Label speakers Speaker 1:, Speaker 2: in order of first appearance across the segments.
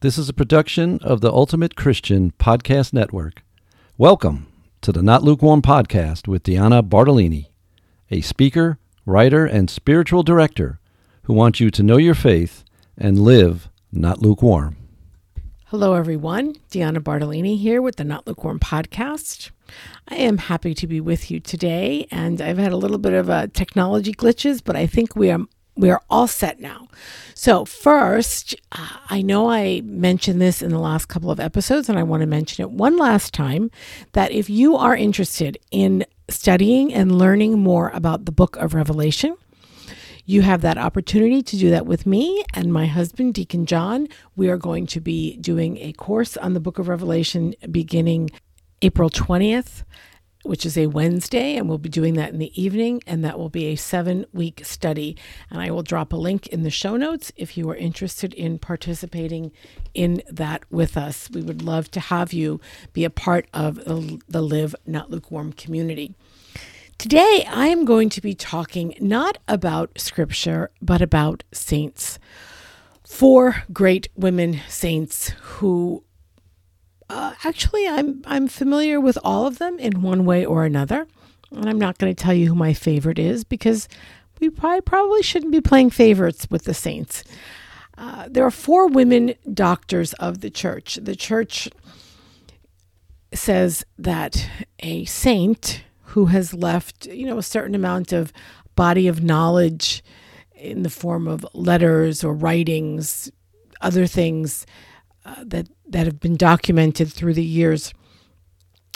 Speaker 1: This is a production of the Ultimate Christian Podcast Network. Welcome to the Not Lukewarm Podcast with Deanna Bartalini, a speaker, writer, and spiritual director who wants you to know your faith and live not lukewarm.
Speaker 2: Hello, everyone. Deanna Bartalini here with the Not Lukewarm Podcast. I am happy to be with you today, and I've had a little bit of a technology glitches, but I think we are we are all set now. So, first, uh, I know I mentioned this in the last couple of episodes, and I want to mention it one last time that if you are interested in studying and learning more about the book of Revelation, you have that opportunity to do that with me and my husband, Deacon John. We are going to be doing a course on the book of Revelation beginning April 20th which is a Wednesday, and we'll be doing that in the evening, and that will be a seven week study. And I will drop a link in the show notes if you are interested in participating in that with us. We would love to have you be a part of the Live Not Lukewarm community. Today, I am going to be talking not about scripture, but about saints. Four great women saints who uh, actually, I'm I'm familiar with all of them in one way or another, and I'm not going to tell you who my favorite is because we probably probably shouldn't be playing favorites with the saints. Uh, there are four women doctors of the church. The church says that a saint who has left, you know, a certain amount of body of knowledge in the form of letters or writings, other things uh, that that have been documented through the years.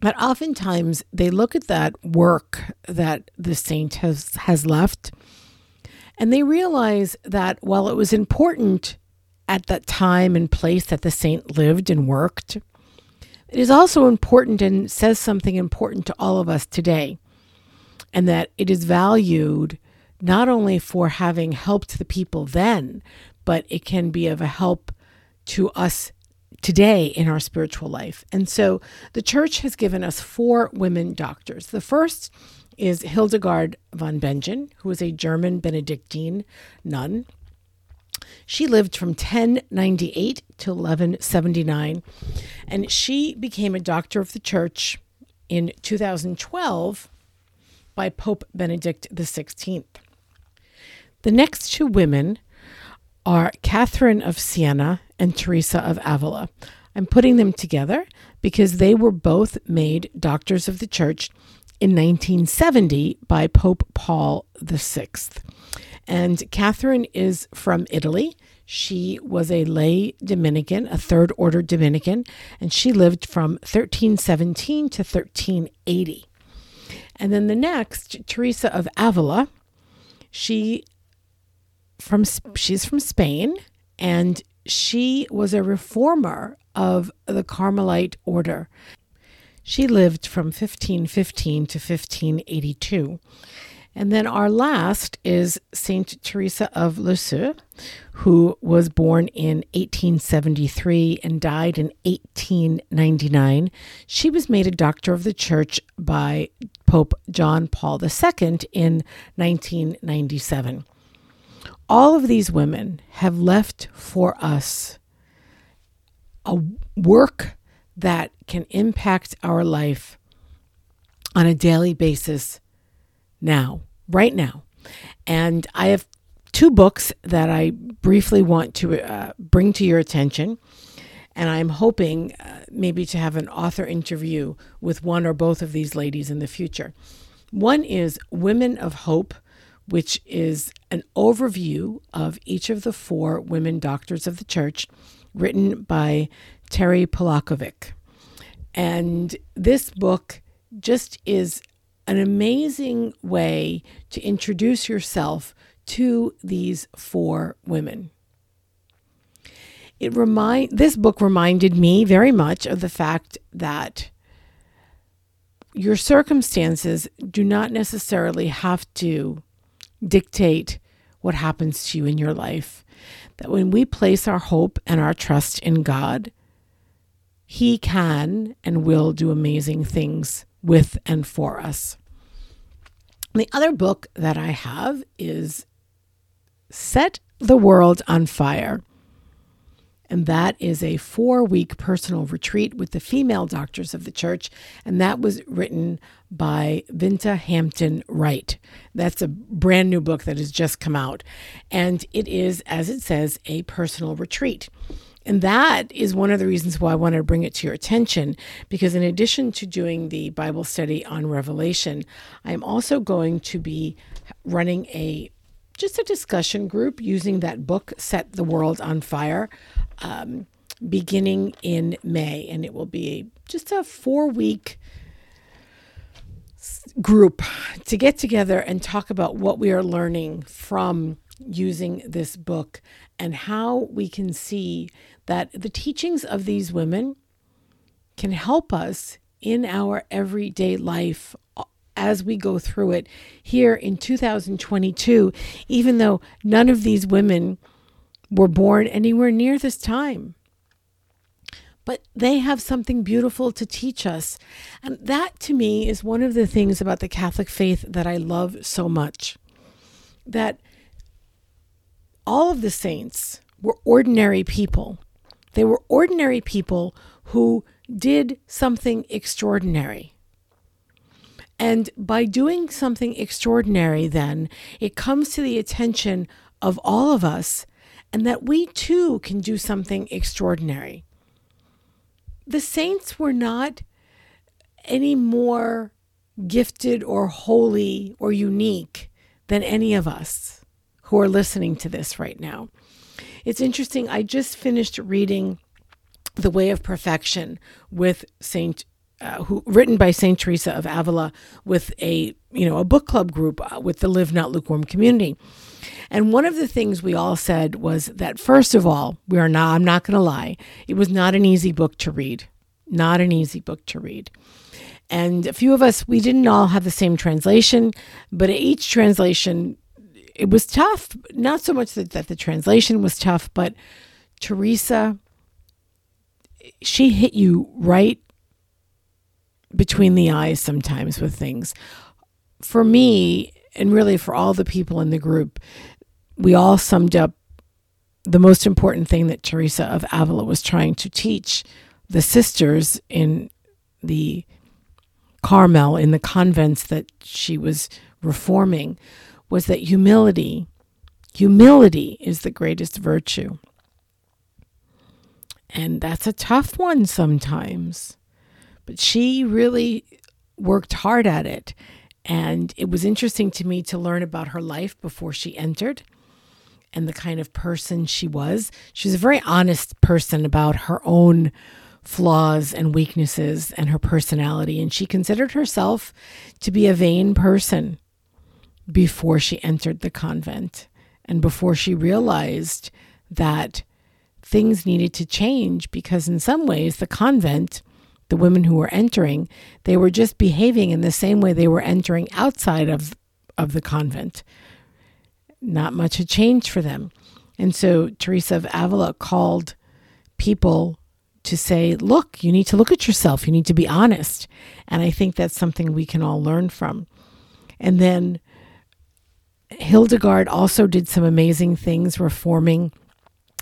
Speaker 2: But oftentimes they look at that work that the saint has has left, and they realize that while it was important at that time and place that the saint lived and worked, it is also important and says something important to all of us today, and that it is valued not only for having helped the people then, but it can be of a help to us today in our spiritual life. And so the church has given us four women doctors. The first is Hildegard von Bingen, who was a German Benedictine nun. She lived from 1098 to 1179, and she became a doctor of the church in 2012 by Pope Benedict XVI. The next two women are Catherine of Siena and Teresa of Avila. I'm putting them together because they were both made doctors of the church in 1970 by Pope Paul VI. And Catherine is from Italy. She was a lay Dominican, a third order Dominican, and she lived from 1317 to 1380. And then the next, Teresa of Avila, she from she's from Spain and she was a reformer of the Carmelite order. She lived from 1515 to 1582. And then our last is Saint Teresa of Lisieux, who was born in 1873 and died in 1899. She was made a doctor of the church by Pope John Paul II in 1997 all of these women have left for us a work that can impact our life on a daily basis now, right now. And I have two books that I briefly want to uh, bring to your attention. And I'm hoping uh, maybe to have an author interview with one or both of these ladies in the future. One is Women of Hope which is an overview of each of the four women doctors of the church, written by Terry Polakovic. And this book just is an amazing way to introduce yourself to these four women. It remind this book reminded me very much of the fact that your circumstances do not necessarily have to dictate what happens to you in your life. That when we place our hope and our trust in God, He can and will do amazing things with and for us. The other book that I have is Set the World on Fire. And that is a four week personal retreat with the female doctors of the church. And that was written by Vinita Hampton Wright. That's a brand new book that has just come out. And it is, as it says, a personal retreat. And that is one of the reasons why I wanted to bring it to your attention, because in addition to doing the Bible study on Revelation, I'm also going to be running a just a discussion group using that book, Set the World on Fire, um, beginning in May. And it will be just a four week group to get together and talk about what we are learning from using this book and how we can see that the teachings of these women can help us in our everyday life as we go through it here in 2022, even though none of these women were born anywhere near this time. But they have something beautiful to teach us. And that to me is one of the things about the Catholic faith that I love so much. That all of the saints were ordinary people. They were ordinary people who did something extraordinary. And by doing something extraordinary, then it comes to the attention of all of us, and that we too can do something extraordinary. The saints were not any more gifted or holy or unique than any of us who are listening to this right now. It's interesting. I just finished reading The Way of Perfection with Saint uh, who written by Saint Teresa of Avila with a you know a book club group uh, with the Live Not Lukewarm community. And one of the things we all said was that first of all, we are not I'm not going to lie, it was not an easy book to read. Not an easy book to read. And a few of us we didn't all have the same translation, but each translation it was tough. Not so much that, that the translation was tough, but Teresa she hit you right between the eyes sometimes with things. For me, and really for all the people in the group, we all summed up the most important thing that Teresa of Avila was trying to teach the sisters in the Carmel, in the convents that she was reforming, was that humility, humility is the greatest virtue. And that's a tough one sometimes. But she really worked hard at it. And it was interesting to me to learn about her life before she entered and the kind of person she was. She was a very honest person about her own flaws and weaknesses and her personality. And she considered herself to be a vain person before she entered the convent and before she realized that things needed to change because, in some ways, the convent the women who were entering, they were just behaving in the same way they were entering outside of, of the convent. Not much had changed for them. And so Teresa of Avila called people to say, look, you need to look at yourself. You need to be honest. And I think that's something we can all learn from. And then Hildegard also did some amazing things reforming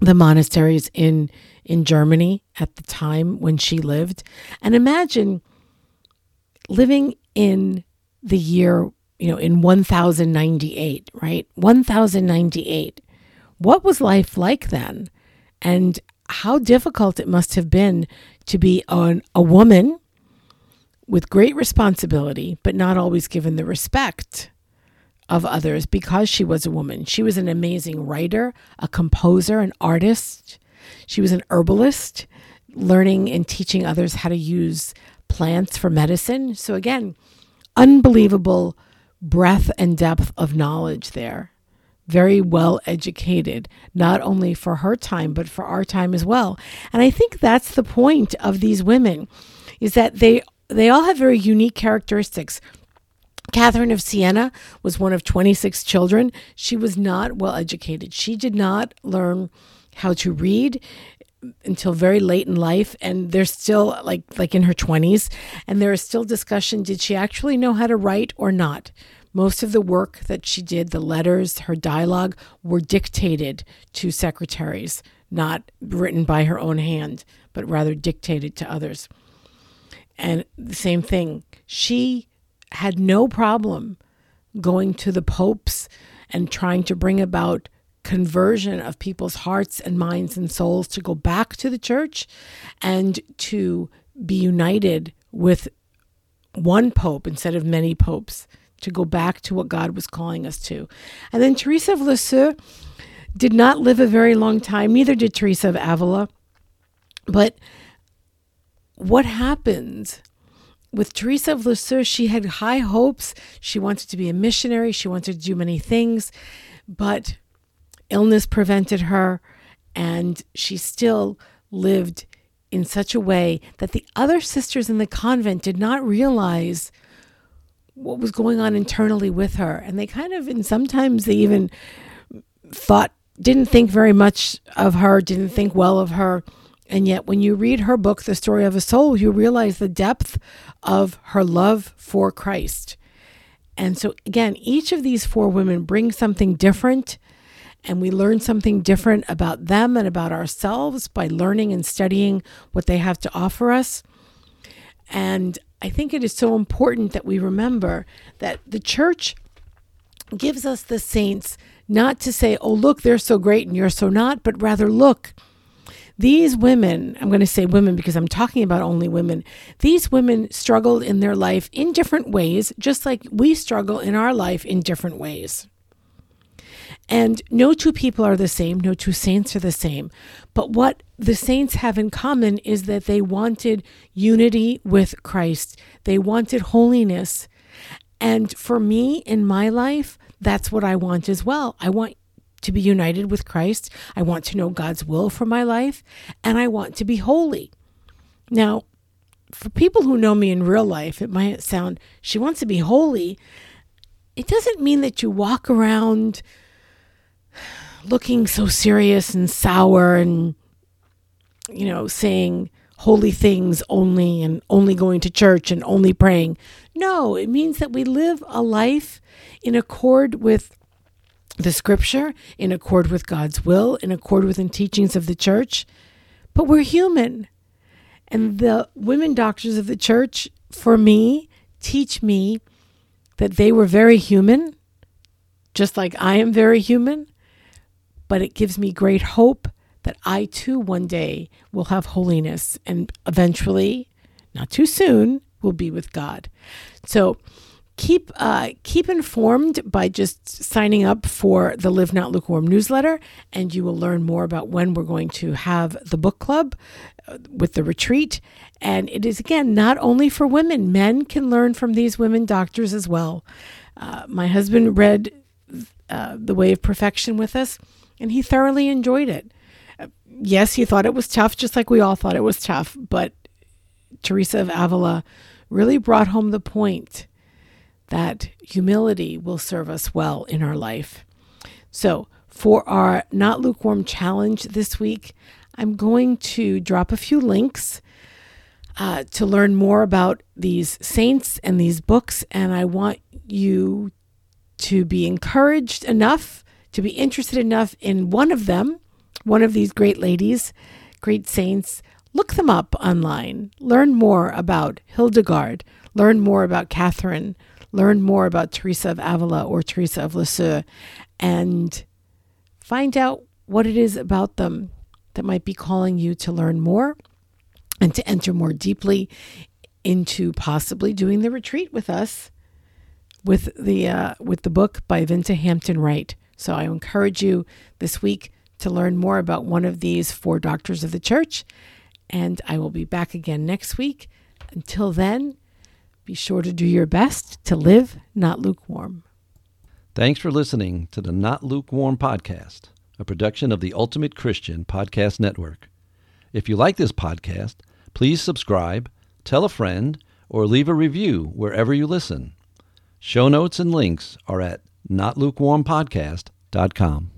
Speaker 2: the monasteries in in Germany at the time when she lived. And imagine living in the year, you know, in 1098, right? 1098. What was life like then? And how difficult it must have been to be an, a woman with great responsibility, but not always given the respect of others because she was a woman. She was an amazing writer, a composer, an artist. She was an herbalist, learning and teaching others how to use plants for medicine. So, again, unbelievable breadth and depth of knowledge there. Very well educated, not only for her time, but for our time as well. And I think that's the point of these women is that they they all have very unique characteristics. Catherine of Siena was one of 26 children. She was not well educated. She did not learn how to read until very late in life and they're still like like in her 20s and there is still discussion did she actually know how to write or not most of the work that she did the letters her dialogue were dictated to secretaries not written by her own hand, but rather dictated to others. And the same thing, she had no problem going to the popes and trying to bring about conversion of people's hearts and minds and souls to go back to the church and to be united with one pope instead of many popes to go back to what God was calling us to. And then Teresa of Lisieux did not live a very long time, neither did Teresa of Avila. But what happened with Teresa of Lisieux, she had high hopes. She wanted to be a missionary, she wanted to do many things, but illness prevented her, and she still lived in such a way that the other sisters in the convent did not realize what was going on internally with her. And they kind of, and sometimes they even thought, didn't think very much of her, didn't think well of her. And yet, when you read her book, The Story of a Soul, you realize the depth of her love for Christ. And so, again, each of these four women brings something different, and we learn something different about them and about ourselves by learning and studying what they have to offer us. And I think it is so important that we remember that the church gives us the saints not to say, oh, look, they're so great and you're so not, but rather, look, these women, I'm going to say women because I'm talking about only women, these women struggled in their life in different ways, just like we struggle in our life in different ways. And no two people are the same, no two saints are the same. But what the saints have in common is that they wanted unity with Christ, they wanted holiness. And for me in my life, that's what I want as well. I want to be united with Christ. I want to know God's will for my life, and I want to be holy. Now, for people who know me in real life, it might sound she wants to be holy. It doesn't mean that you walk around looking so serious and sour and, you know, saying holy things only and only going to church and only praying. No, it means that we live a life in accord with the scripture, in accord with God's will, in accord with the teachings of the church. But we're human. And the women doctors of the church, for me, teach me that they were very human, just like I am very human but it gives me great hope that I too one day will have holiness and eventually, not too soon, will be with God. So keep uh, keep informed by just signing up for the Live Not Lukewarm newsletter, and you will learn more about when we're going to have the book club uh, with the retreat. And it is again not only for women; men can learn from these women doctors as well. Uh, my husband read uh, the Way of Perfection with us and he thoroughly enjoyed it. Yes, he thought it was tough, just like we all thought it was tough, but Teresa of Avila really brought home the point that humility will serve us well in our life. So, for our Not Lukewarm challenge this week, I'm going to drop a few links uh, to learn more about these saints and these books, and I want you to be encouraged enough to be interested enough in one of them, one of these great ladies, great saints, look them up online. Learn more about Hildegard. Learn more about Catherine. Learn more about Teresa of Avila or Teresa of Lisieux. And find out what it is about them that might be calling you to learn more and to enter more deeply into possibly doing the retreat with us with the uh, with the book by Vinita Hampton Wright. So I encourage you this week to learn more about one of these four doctors of the church. And I will be back again next week. Until then, be sure to do your best to live not lukewarm.
Speaker 1: Thanks for listening to the Not Lukewarm podcast, a production of the Ultimate Christian Podcast Network. If you like this podcast, please subscribe, tell a friend, or leave a review wherever you listen. Show notes and links are at notlukewarmpodcast.com.